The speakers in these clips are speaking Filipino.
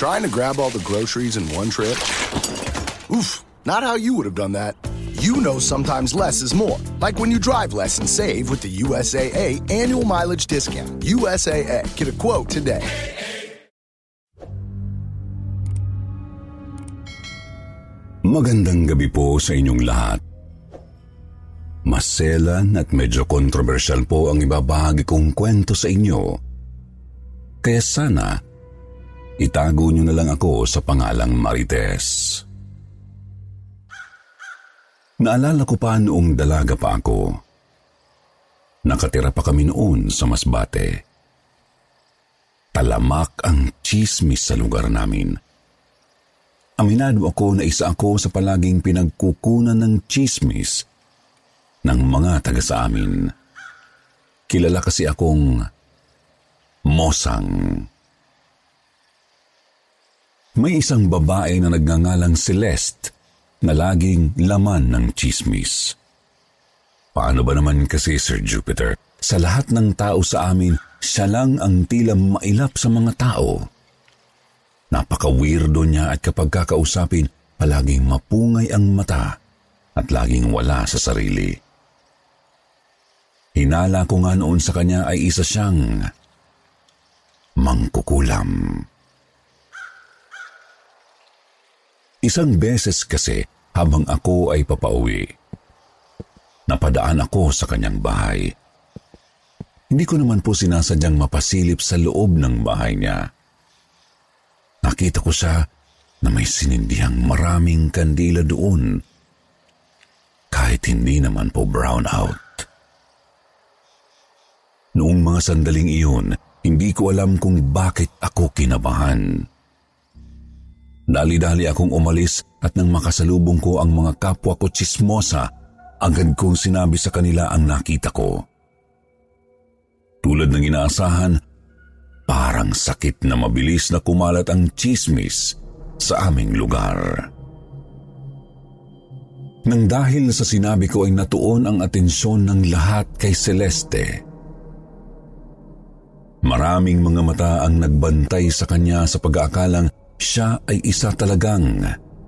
Trying to grab all the groceries in one trip? Oof, not how you would have done that. You know sometimes less is more. Like when you drive less and save with the USAA annual mileage discount. USAA, get a quote today. Magandang gabi po sa inyong lahat. Maselan at medyo kontrobersyal po ang ibabahagi kong kwento sa inyo. Kaya sana, itago niyo na lang ako sa pangalang Marites. Naalala ko pa noong dalaga pa ako. Nakatira pa kami noon sa Masbate. Talamak ang chismis sa lugar namin. Aminado ako na isa ako sa palaging pinagkukunan ng chismis ng mga taga sa amin. Kilala kasi akong Mosang. May isang babae na nagngangalang Celeste na laging laman ng chismis. Paano ba naman kasi, Sir Jupiter? Sa lahat ng tao sa amin, siya lang ang tila mailap sa mga tao. Napaka-weirdo niya at kapag kakausapin, palaging mapungay ang mata at laging wala sa sarili. Hinala ko nga noon sa kanya ay isa siyang mangkukulam. Isang beses kasi habang ako ay papauwi, napadaan ako sa kanyang bahay. Hindi ko naman po sinasadyang mapasilip sa loob ng bahay niya. Nakita ko siya na may sinindihang maraming kandila doon kahit hindi naman po brown out. Noong mga sandaling iyon, hindi ko alam kung bakit ako kinabahan. Dali-dali akong umalis at nang makasalubong ko ang mga kapwa ko chismosa, agad kong sinabi sa kanila ang nakita ko. Tulad ng inaasahan, parang sakit na mabilis na kumalat ang chismis sa aming lugar. Nang dahil sa sinabi ko ay natuon ang atensyon ng lahat kay Celeste. Maraming mga mata ang nagbantay sa kanya sa pag-aakalang siya ay isa talagang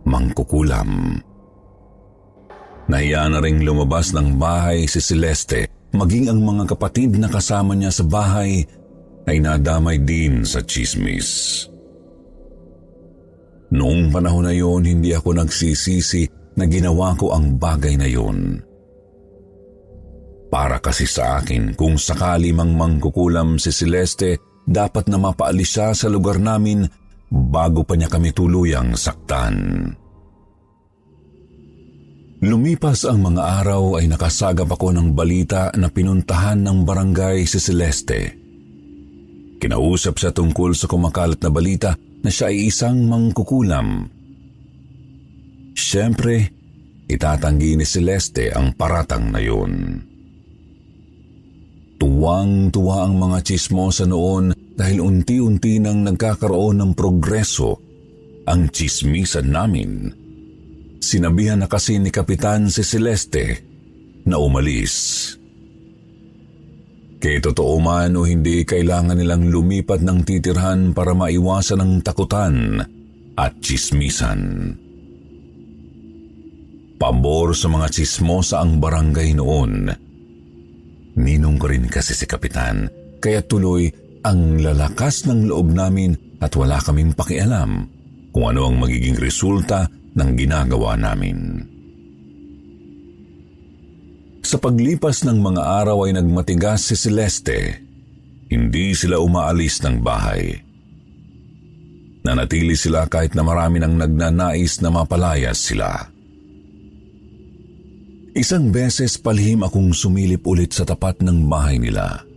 mangkukulam. Nahiya na ring lumabas ng bahay si Celeste, maging ang mga kapatid na kasama niya sa bahay ay nadamay din sa chismis. Noong panahon na yon, hindi ako nagsisisi na ginawa ko ang bagay na yon. Para kasi sa akin, kung sakali mang mangkukulam si Celeste, dapat na mapaalis siya sa lugar namin bago pa niya kami tuluyang saktan. Lumipas ang mga araw ay nakasagap ako ng balita na pinuntahan ng barangay si Celeste. Kinausap siya tungkol sa kumakalat na balita na siya ay isang mangkukulam. Siyempre, itatanggi ni Celeste ang paratang na yun. Tuwang-tuwa ang mga chismosa noon dahil unti-unti nang nagkakaroon ng progreso ang chismisan namin. Sinabihan na kasi ni Kapitan si Celeste na umalis. Kaya totoo man o hindi, kailangan nilang lumipat ng titirhan para maiwasan ang takutan at chismisan. Pabor sa mga chismosa ang barangay noon Ninong ko rin kasi si Kapitan, kaya tuloy ang lalakas ng loob namin at wala kaming pakialam kung ano ang magiging resulta ng ginagawa namin. Sa paglipas ng mga araw ay nagmatigas si Celeste. Hindi sila umaalis ng bahay. Nanatili sila kahit na marami nang nagnanais na mapalayas sila. Isang beses palihim akong sumilip ulit sa tapat ng bahay nila.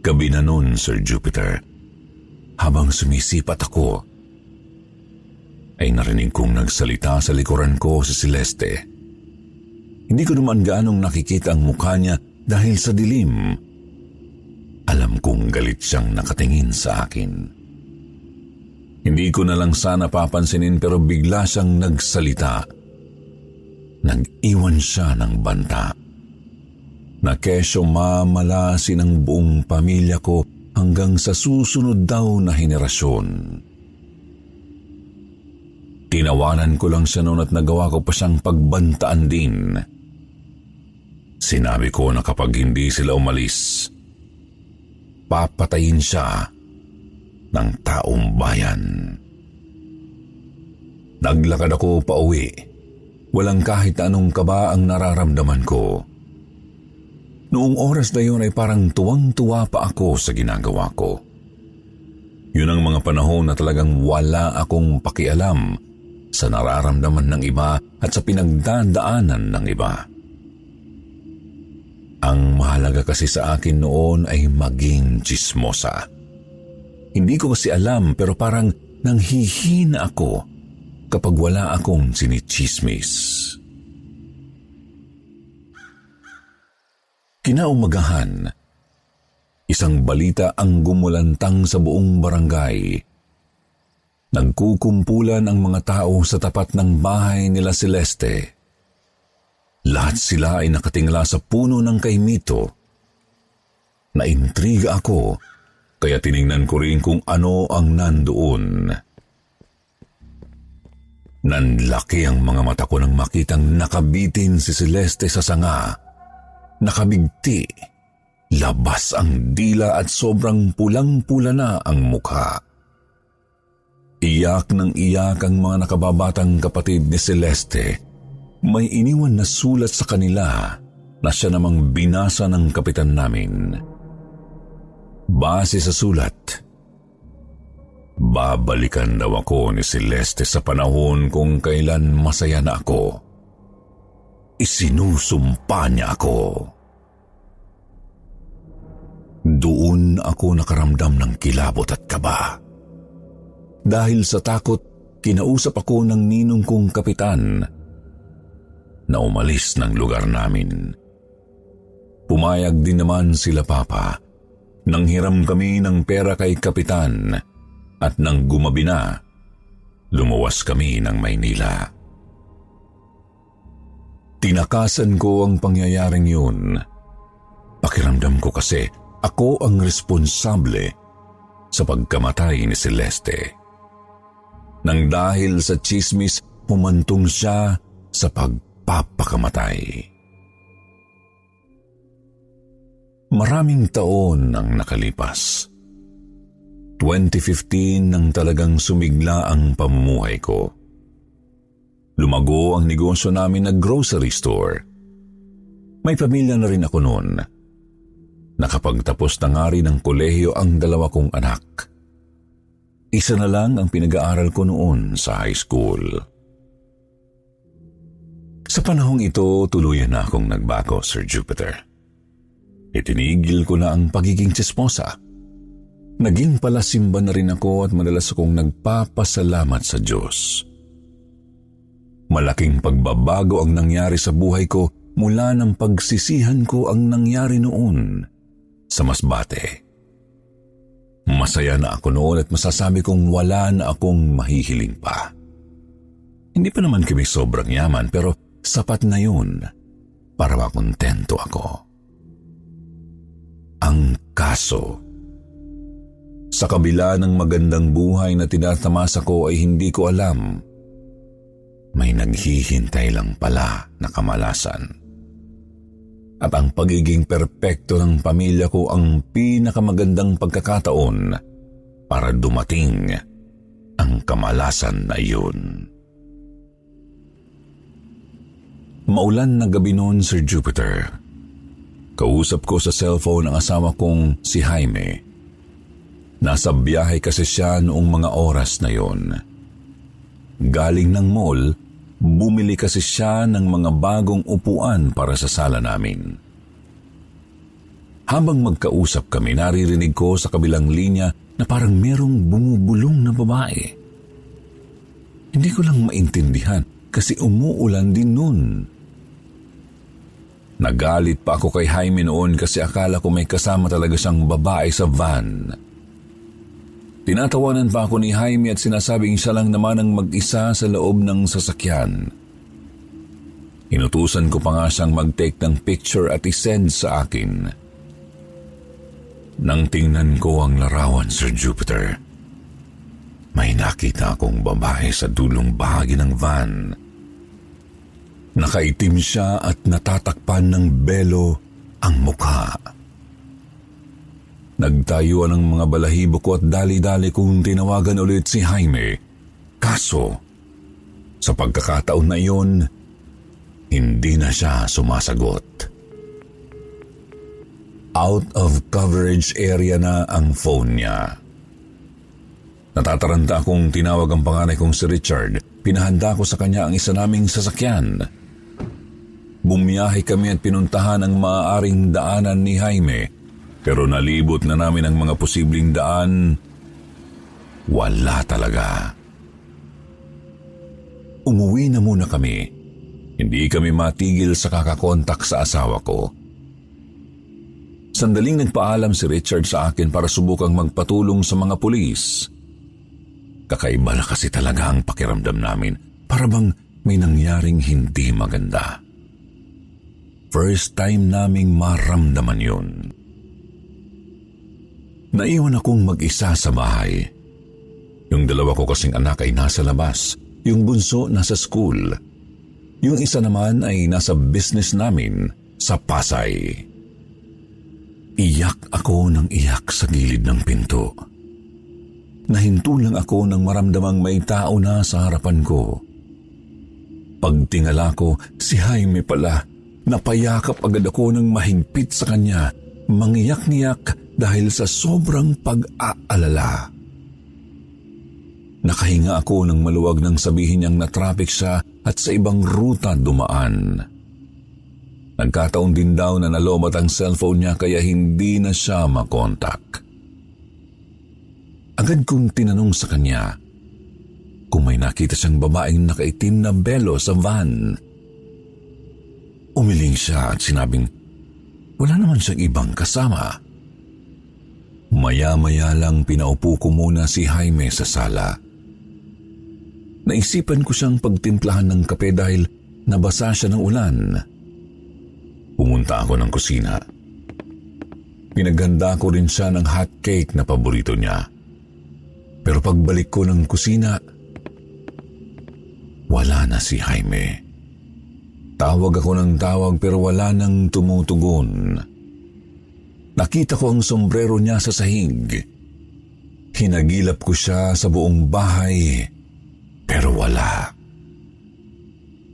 Gabi na noon, Sir Jupiter. Habang sumisipat ako, ay narinig kong nagsalita sa likuran ko si Celeste. Hindi ko naman gaanong nakikita ang mukha niya dahil sa dilim. Alam kong galit siyang nakatingin sa akin. Hindi ko na lang sana papansinin pero bigla siyang nagsalita. Nag-iwan siya ng banta na kesyo mamalasin ang buong pamilya ko hanggang sa susunod daw na henerasyon. Tinawanan ko lang siya noon at nagawa ko pa siyang pagbantaan din. Sinabi ko na kapag hindi sila umalis, papatayin siya ng taong bayan. Naglakad ako pa uwi. Walang kahit anong kaba ang nararamdaman ko. Noong oras na yun ay parang tuwang-tuwa pa ako sa ginagawa ko. Yun ang mga panahon na talagang wala akong pakialam sa nararamdaman ng iba at sa pinagdadaanan ng iba. Ang mahalaga kasi sa akin noon ay maging chismosa. Hindi ko kasi alam pero parang nanghihina ako kapag wala akong sinichismis. Kinaumagahan, isang balita ang gumulantang sa buong barangay. Nagkukumpulan ang mga tao sa tapat ng bahay nila Celeste. Lahat sila ay nakatingala sa puno ng kaimito. Naintriga ako, kaya tiningnan ko rin kung ano ang nandoon. Nanlaki ang mga mata ko nang makitang nakabitin si Celeste sa sanga nakabigti, labas ang dila at sobrang pulang-pula na ang mukha. Iyak ng iyak ang mga nakababatang kapatid ni Celeste. May iniwan na sulat sa kanila na siya namang binasa ng kapitan namin. Base sa sulat, babalikan daw ako ni Celeste sa panahon kung kailan masaya na ako isinusumpa niya ako. Doon ako nakaramdam ng kilabot at kaba. Dahil sa takot, kinausap ako ng ninong kong kapitan na umalis ng lugar namin. Pumayag din naman sila papa nang hiram kami ng pera kay kapitan at nang gumabi na, lumuwas kami ng Maynila. Tinakasan ko ang pangyayaring yun. Pakiramdam ko kasi ako ang responsable sa pagkamatay ni Celeste. Nang dahil sa chismis, pumantong siya sa pagpapakamatay. Maraming taon ang nakalipas. 2015 nang talagang sumigla ang pamumuhay ko. Lumago ang negosyo namin na grocery store. May pamilya na rin ako noon. Nakapagtapos na nga rin ng kolehiyo ang dalawa kong anak. Isa na lang ang pinag-aaral ko noon sa high school. Sa panahong ito, tuluyan na akong nagbago, Sir Jupiter. Itinigil ko na ang pagiging tsesposa. Naging palasimba na rin ako at madalas akong nagpapasalamat sa Diyos. Malaking pagbabago ang nangyari sa buhay ko mula ng pagsisihan ko ang nangyari noon sa Masbate. Masaya na ako noon at masasabi kong wala na akong mahihiling pa. Hindi pa naman kami sobrang yaman pero sapat na yun para makontento ako. Ang kaso, sa kabila ng magandang buhay na tinatamasa ko ay hindi ko alam may naghihintay lang pala na kamalasan. At ang pagiging perpekto ng pamilya ko ang pinakamagandang pagkakataon para dumating ang kamalasan na iyon. Maulan na gabi noon, Sir Jupiter. Kausap ko sa cellphone ang asawa kong si Jaime. Nasa biyahe kasi siya noong mga oras na yon. Galing ng mall, bumili kasi siya ng mga bagong upuan para sa sala namin. Habang magkausap kami, naririnig ko sa kabilang linya na parang merong bumubulong na babae. Hindi ko lang maintindihan kasi umuulan din nun. Nagalit pa ako kay Jaime noon kasi akala ko may kasama talaga siyang babae sa van. Tinatawanan pa ako ni Jaime at sinasabing siya lang naman ang mag-isa sa loob ng sasakyan. Inutusan ko pa nga siyang mag-take ng picture at isend sa akin. Nang tingnan ko ang larawan, Sir Jupiter, may nakita akong babae sa dulong bahagi ng van. Nakaitim siya at natatakpan ng belo ang mukha. Nagtayuan ang mga balahibo ko at dali-dali kong tinawagan ulit si Jaime. Kaso, sa pagkakataon na iyon, hindi na siya sumasagot out of coverage area na ang phone niya. Natataranta akong tinawag ang panganay kong si Richard. Pinahanda ko sa kanya ang isa naming sasakyan. Bumiyahe kami at pinuntahan ang maaaring daanan ni Jaime. Pero nalibot na namin ang mga posibleng daan. Wala talaga. Umuwi na muna kami. Hindi kami matigil sa kakakontak sa asawa ko. Sandaling nagpaalam si Richard sa akin para subukang magpatulong sa mga pulis. Kakaiba na kasi talaga ang pakiramdam namin para bang may nangyaring hindi maganda. First time naming maramdaman yun. Naiwan akong mag-isa sa bahay. Yung dalawa ko kasing anak ay nasa labas, yung bunso nasa school. Yung isa naman ay nasa business namin sa Pasay. Iyak ako ng iyak sa gilid ng pinto. Nahinto lang ako nang maramdamang may tao na sa harapan ko. Pagtingala ko, si Jaime pala. Napayakap agad ako ng mahigpit sa kanya, mangiyak-ngiyak dahil sa sobrang pag-aalala. Nakahinga ako ng maluwag nang sabihin niyang na-traffic siya at sa ibang ruta dumaan. Nagkataon din daw na nalobat ang cellphone niya kaya hindi na siya makontak. Agad kong tinanong sa kanya kung may nakita siyang babaeng nakaitim na belo sa van. Umiling siya at sinabing wala naman siyang ibang kasama. Maya-maya lang pinaupo ko muna si Jaime sa sala. Naisipan ko siyang pagtimplahan ng kape dahil nabasa siya ng ulan. Pumunta ako ng kusina. Pinaghanda ko rin siya ng hot cake na paborito niya. Pero pagbalik ko ng kusina, wala na si Jaime. Tawag ako ng tawag pero wala nang tumutugon. Nakita ko ang sombrero niya sa sahig. Hinagilap ko siya sa buong bahay pero wala.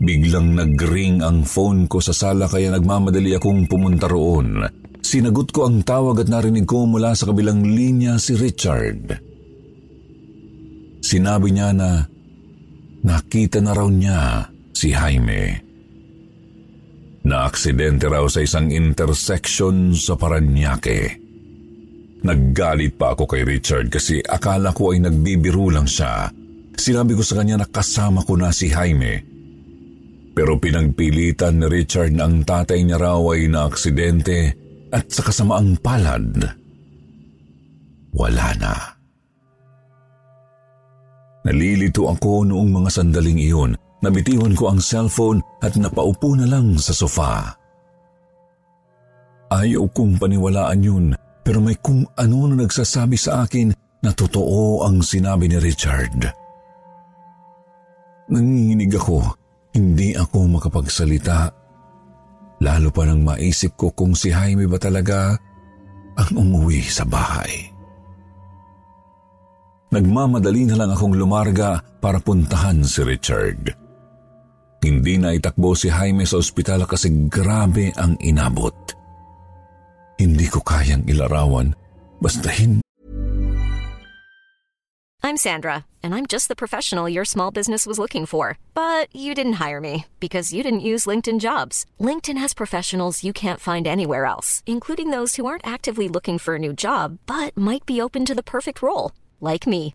Biglang nagring ang phone ko sa sala kaya nagmamadali akong pumunta roon. Sinagot ko ang tawag at narinig ko mula sa kabilang linya si Richard. Sinabi niya na nakita na raw niya si Jaime. Naaksidente raw sa isang intersection sa Paranaque. Naggalit pa ako kay Richard kasi akala ko ay nagbibiro lang siya. Sinabi ko sa kanya na kasama ko na si Jaime pero pinagpilitan ni Richard na ang tatay niya raw ay naaksidente at sa kasamaang palad, wala na. Nalilito ako noong mga sandaling iyon. Nabitiwan ko ang cellphone at napaupo na lang sa sofa. Ayaw kong paniwalaan yun pero may kung ano na nagsasabi sa akin na totoo ang sinabi ni Richard. Nanginginig ako hindi ako makapagsalita. Lalo pa nang maisip ko kung si Jaime ba talaga ang umuwi sa bahay. Nagmamadali na lang akong lumarga para puntahan si Richard. Hindi na itakbo si Jaime sa ospital kasi grabe ang inabot. Hindi ko kayang ilarawan I'm Sandra, and I'm just the professional your small business was looking for. But you didn't hire me because you didn't use LinkedIn jobs. LinkedIn has professionals you can't find anywhere else, including those who aren't actively looking for a new job but might be open to the perfect role, like me.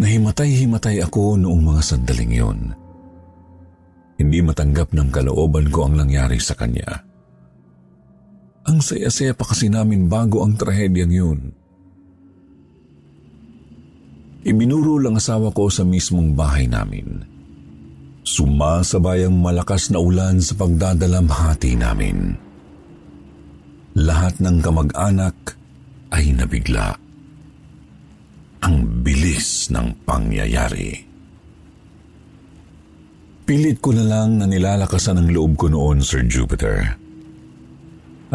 Nahimatay-himatay ako noong mga sandaling yun. Hindi matanggap ng kalooban ko ang nangyari sa kanya. Ang saya-saya pa kasi namin bago ang trahedyang yun. Ibinuro lang asawa ko sa mismong bahay namin. Sumasabay ang malakas na ulan sa pagdadalamhati namin. Lahat ng kamag-anak ay nabigla. Ang bilis ng pangyayari. Pilit ko na lang na nilalakasan ang loob ko noon, Sir Jupiter.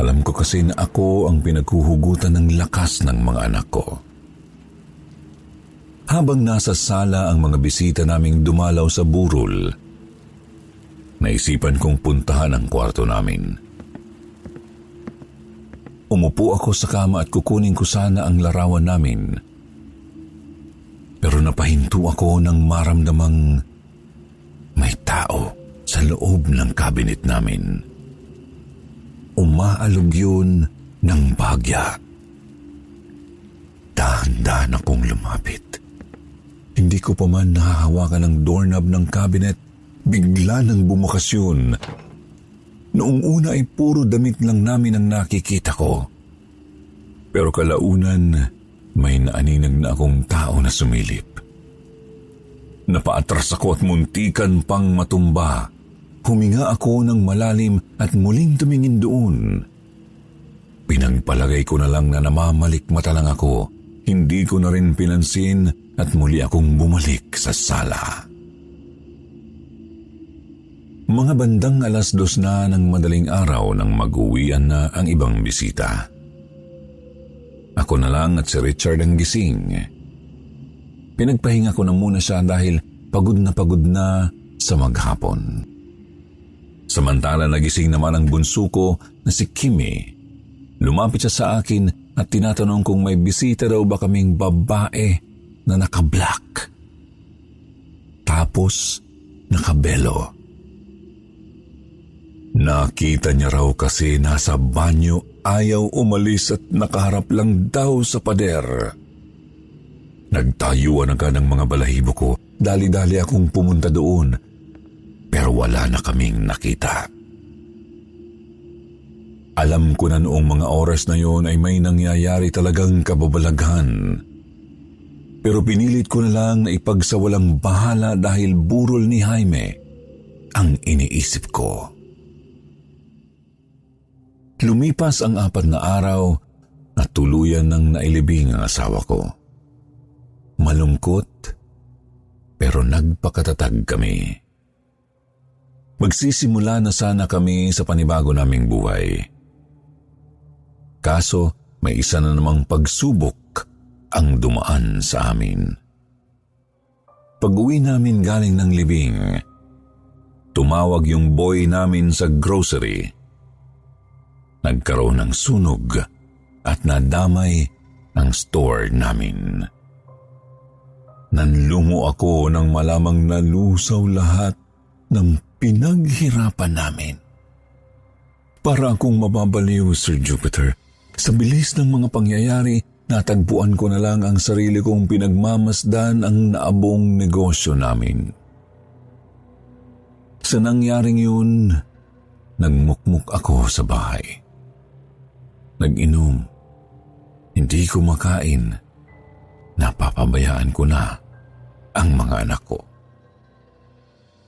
Alam ko kasi na ako ang pinaghuhugutan ng lakas ng mga anak ko. Habang nasa sala ang mga bisita naming dumalaw sa burol, naisipan kong puntahan ang kwarto namin. Umupo ako sa kama at kukunin ko sana ang larawan namin. Pero napahinto ako nang maramdamang may tao sa loob ng kabinet namin. Umaalog yun ng bagya. Dahan-dahan akong lumapit. Hindi ko pa man nahahawakan ng doorknob ng kabinet, bigla nang bumukas yun. Noong una ay puro damit lang namin ang nakikita ko. Pero kalaunan, may naaninag na akong tao na sumilip. Napaatras ako at muntikan pang matumba. Huminga ako ng malalim at muling tumingin doon. Pinagpalagay ko na lang na namamalikmata lang ako. Hindi ko na rin pinansin at muli akong bumalik sa sala. Mga bandang alas dos na ng madaling araw nang mag-uwian na ang ibang bisita. Ako na lang at si Richard ang gising. Pinagpahinga ko na muna siya dahil pagod na pagod na sa maghapon. Samantala nagising naman ang bunso ko na si Kimi. Lumapit siya sa akin at tinatanong kung may bisita daw ba kaming babae na naka-black. Tapos nakabelo. Nakita niya raw kasi nasa banyo ayaw umalis at nakaharap lang daw sa pader. Nagtayuan agad ang mga balahibo ko. Dali-dali akong pumunta doon. Pero wala na kaming nakita. Alam ko na noong mga oras na yon ay may nangyayari talagang kababalaghan. Pero pinilit ko na lang na ipagsawalang bahala dahil burol ni Jaime ang iniisip ko. Lumipas ang apat na araw at tuluyan ng nailibing ang asawa ko. Malungkot, pero nagpakatatag kami. Magsisimula na sana kami sa panibago naming buhay. Kaso may isa na namang pagsubok ang dumaan sa amin. Pag-uwi namin galing ng libing, tumawag yung boy namin sa grocery. Nagkaroon ng sunog at nadamay ang store namin. Nanlumo ako nang malamang nalusaw lahat ng pinaghirapan namin. Para akong mababaliw, Sir Jupiter. Sa bilis ng mga pangyayari, natagpuan ko na lang ang sarili kong pinagmamasdan ang naabong negosyo namin. Sa nangyaring yun, nagmukmuk ako sa bahay. Nag-inom, hindi kumakain, napapabayaan ko na ang mga anak ko.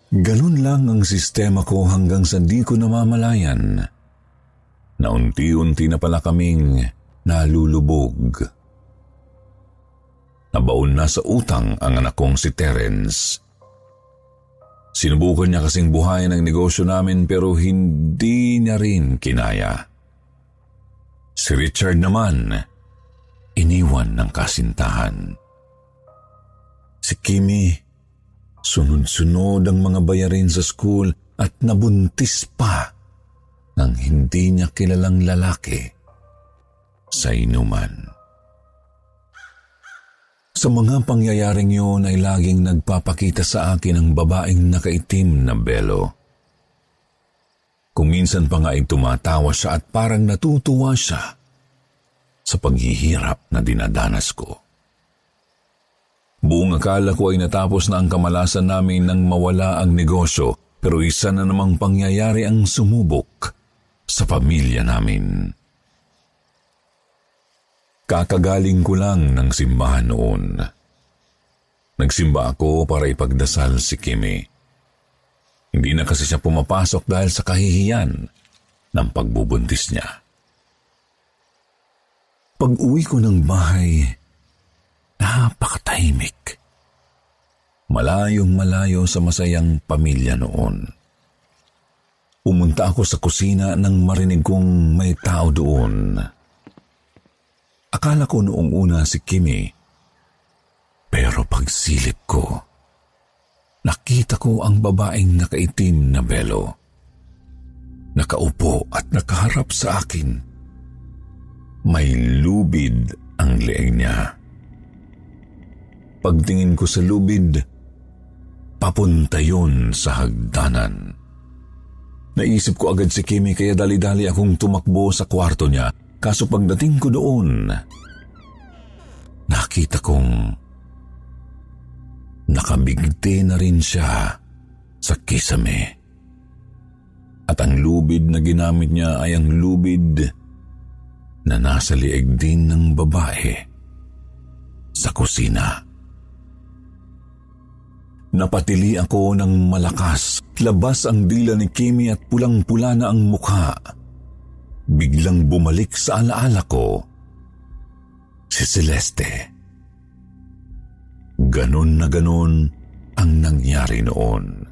Ganun lang ang sistema ko hanggang sa di ko namamalayan na unti-unti na pala kaming nalulubog. Nabaon na sa utang ang anak kong si Terence. Sinubukan niya kasing buhayin ang negosyo namin pero hindi niya rin kinaya. Si Richard naman, iniwan ng kasintahan. Si Kimi, sunod-sunod ang mga bayarin sa school at nabuntis pa ng hindi niya kilalang lalaki sa inuman. Sa mga pangyayaring yun ay laging nagpapakita sa akin ang babaeng nakaitim na belo. Kung minsan pa nga ay tumatawa siya at parang natutuwa siya sa paghihirap na dinadanas ko. Buong akala ko ay natapos na ang kamalasan namin nang mawala ang negosyo pero isa na namang pangyayari ang sumubok sa pamilya namin. Kakagaling ko lang ng simbahan noon. Nagsimba ako para ipagdasal si Kimi. Hindi na kasi siya pumapasok dahil sa kahihiyan ng pagbubuntis niya. Pag uwi ko ng bahay, napakatahimik. Malayong malayo sa masayang pamilya noon. Pumunta ako sa kusina nang marinig kong may tao doon. Akala ko noong una si Kimi. Pero pagsilip ko, nakita ko ang babaeng nakaitim na belo. Nakaupo at nakaharap sa akin. May lubid ang leeg niya. Pagtingin ko sa lubid, papunta yun sa hagdanan. Naisip ko agad si Kimi kaya dali-dali akong tumakbo sa kwarto niya. Kaso pagdating ko doon, nakita kong nakabigti na rin siya sa kisame. At ang lubid na ginamit niya ay ang lubid na nasa lieg din ng babae sa kusina. Napatili ako ng malakas. Labas ang dila ni Kimi at pulang-pula na ang mukha. Biglang bumalik sa alaala ko si Celeste. Ganon na ganon ang nangyari noon.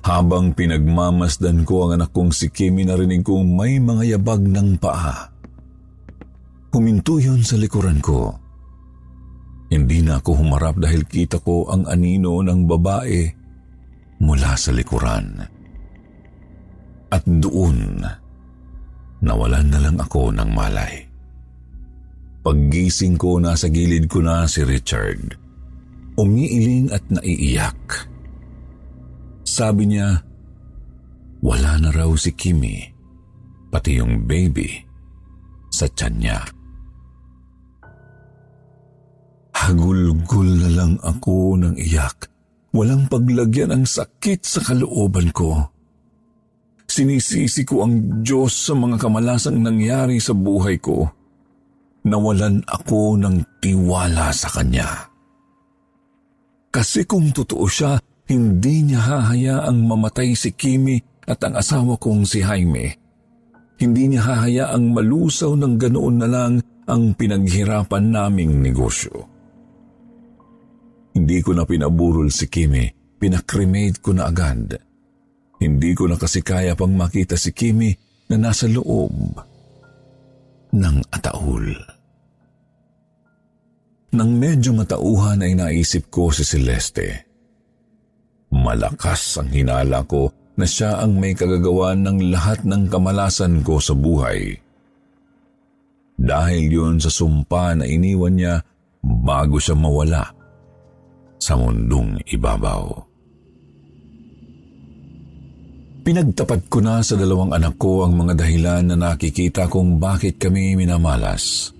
Habang pinagmamasdan ko ang anak kong si Kimi narinig kong may mga yabag ng paa. Huminto yun sa likuran ko. Hindi na ako humarap dahil kita ko ang anino ng babae mula sa likuran. At doon, nawalan na lang ako ng malay. Paggising ko, nasa gilid ko na si Richard. Umiiling at naiiyak. Sabi niya, wala na raw si Kimi, pati yung baby sa tiyan niya. Hagulgul na lang ako ng iyak. Walang paglagyan ang sakit sa kalooban ko. Sinisisi ko ang Diyos sa mga kamalasang nangyari sa buhay ko. Nawalan ako ng tiwala sa Kanya. Kasi kung totoo siya, hindi niya hahayaang mamatay si Kimi at ang asawa kong si Jaime. Hindi niya hahayaang malusaw ng ganoon na lang ang pinaghirapan naming negosyo. Hindi ko na pinaburol si Kimi, pinakremate ko na agad. Hindi ko na kasi kaya pang makita si Kimi na nasa loob ng ataul. Nang medyo matauhan ay naisip ko si Celeste. Malakas ang hinala ko na siya ang may kagagawan ng lahat ng kamalasan ko sa buhay. Dahil yun sa sumpa na iniwan niya bago siya mawala sa mundong ibabaw. Pinagtapat ko na sa dalawang anak ko ang mga dahilan na nakikita kung bakit kami minamalas.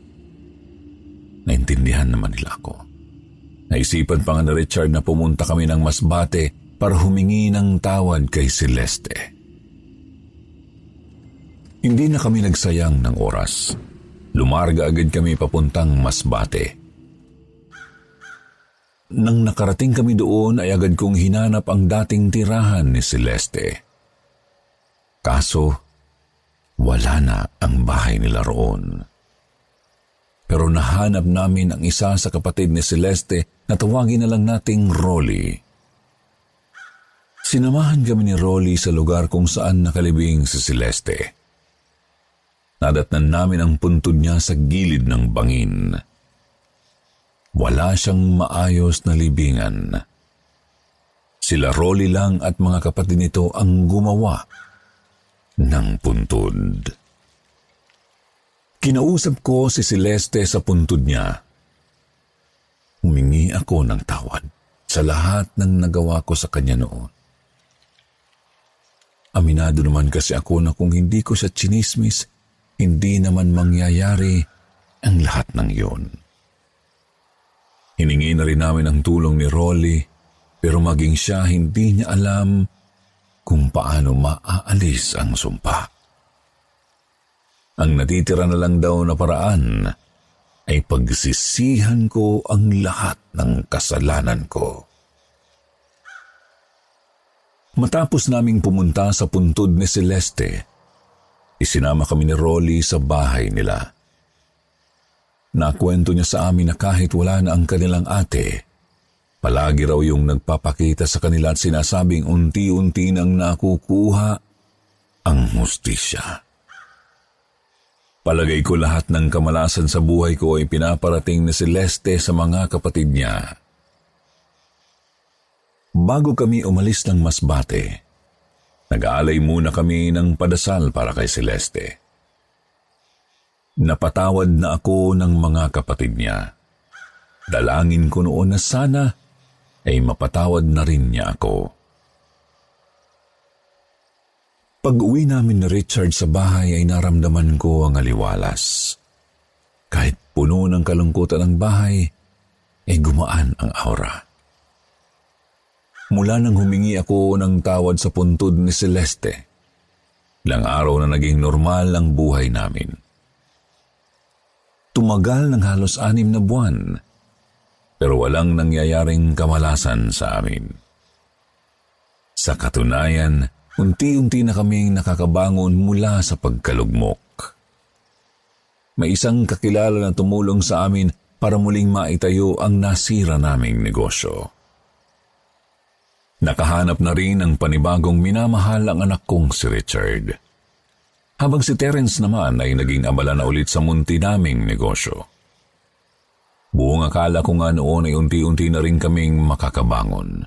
Naintindihan naman nila ako. Naisipan pa nga na Richard na pumunta kami ng Masbate para humingi ng tawad kay Celeste. Hindi na kami nagsayang ng oras. Lumarga agad kami papuntang Masbate. Nang nakarating kami doon ay agad kong hinanap ang dating tirahan ni Celeste. Kaso, wala na ang bahay nila roon. Pero nahanap namin ang isa sa kapatid ni Celeste na tawagin na lang nating Rolly. Sinamahan kami ni Rolly sa lugar kung saan nakalibing si Celeste. Nadatnan namin ang puntod niya sa gilid ng bangin. Wala siyang maayos na libingan. Sila Rolly lang at mga kapatid nito ang gumawa ng puntod. Kinausap ko si Celeste sa puntod niya. Humingi ako ng tawad sa lahat ng nagawa ko sa kanya noon. Aminado naman kasi ako na kung hindi ko siya chinismis, hindi naman mangyayari ang lahat ng iyon. Hiningi na rin namin ang tulong ni Rolly, pero maging siya hindi niya alam kung paano maaalis ang sumpa. Ang natitira na lang daw na paraan ay pagsisihan ko ang lahat ng kasalanan ko. Matapos naming pumunta sa puntod ni Celeste, Isinama kami ni Rolly sa bahay nila. Nakwento niya sa amin na kahit wala na ang kanilang ate, palagi raw yung nagpapakita sa kanila at sinasabing unti-unti nang nakukuha ang hustisya. Palagay ko lahat ng kamalasan sa buhay ko ay pinaparating ni Celeste sa mga kapatid niya. Bago kami umalis ng Masbate, Nag-aalay muna kami ng padasal para kay Celeste. Napatawad na ako ng mga kapatid niya. Dalangin ko noon na sana ay mapatawad na rin niya ako. Pag-uwi namin ni Richard sa bahay ay naramdaman ko ang aliwalas. Kahit puno ng kalungkutan ang bahay, ay gumaan ang aura mula nang humingi ako ng tawad sa puntod ni Celeste. Ilang araw na naging normal ang buhay namin. Tumagal ng halos anim na buwan, pero walang nangyayaring kamalasan sa amin. Sa katunayan, unti-unti na kaming nakakabangon mula sa pagkalugmok. May isang kakilala na tumulong sa amin para muling maitayo ang nasira naming negosyo. Nakahanap na rin ng panibagong minamahal ang anak kong si Richard. Habang si Terence naman ay naging abala na ulit sa munti naming negosyo. Buong akala ko nga noon ay unti-unti na rin kaming makakabangon.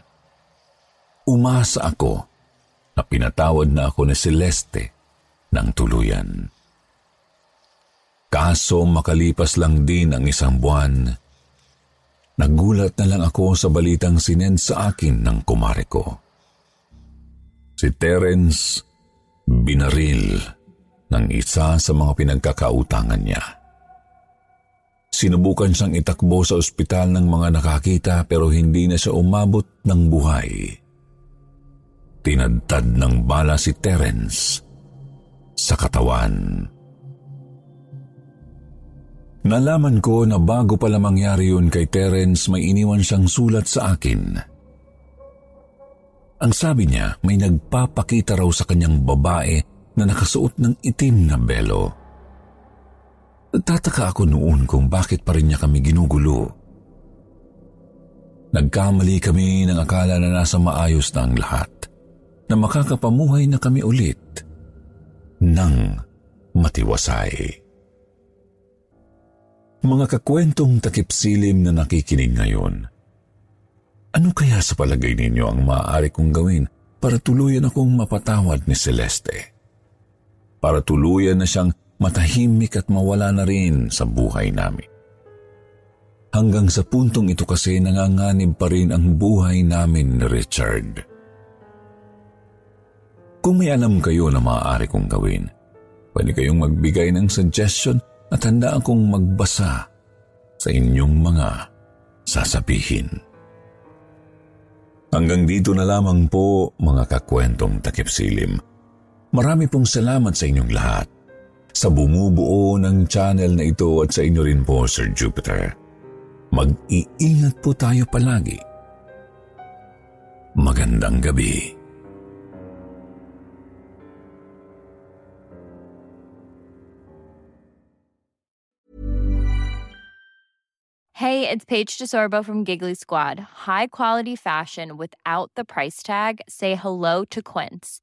Umasa ako na pinatawad na ako ni Celeste ng tuluyan. Kaso makalipas lang din ang isang buwan, Nagulat na lang ako sa balitang sinend sa akin ng kumare ko. Si Terence binaril ng isa sa mga pinagkakautangan niya. Sinubukan siyang itakbo sa ospital ng mga nakakita pero hindi na siya umabot ng buhay. Tinadtad ng bala si Terence sa katawan. Nalaman ko na bago pala mangyari yun kay Terence may iniwan siyang sulat sa akin. Ang sabi niya may nagpapakita raw sa kanyang babae na nakasuot ng itim na belo. Nagtataka ako noon kung bakit pa rin niya kami ginugulo. Nagkamali kami ng akala na nasa maayos na ang lahat, na makakapamuhay na kami ulit ng matiwasay. Mga kakwentong takipsilim na nakikinig ngayon. Ano kaya sa palagay ninyo ang maaari kong gawin para tuluyan akong mapatawad ni Celeste? Para tuluyan na siyang matahimik at mawala na rin sa buhay namin. Hanggang sa puntong ito kasi nanganganib pa rin ang buhay namin ni Richard. Kung may alam kayo na maaari kong gawin, pwede kayong magbigay ng suggestion at handa akong magbasa sa inyong mga sasabihin. Hanggang dito na lamang po mga kakwentong takip silim. Marami pong salamat sa inyong lahat. Sa bumubuo ng channel na ito at sa inyo rin po, Sir Jupiter. Mag-iingat po tayo palagi. Magandang gabi. Hey, it's Paige DeSorbo from Giggly Squad. High quality fashion without the price tag. Say hello to Quince.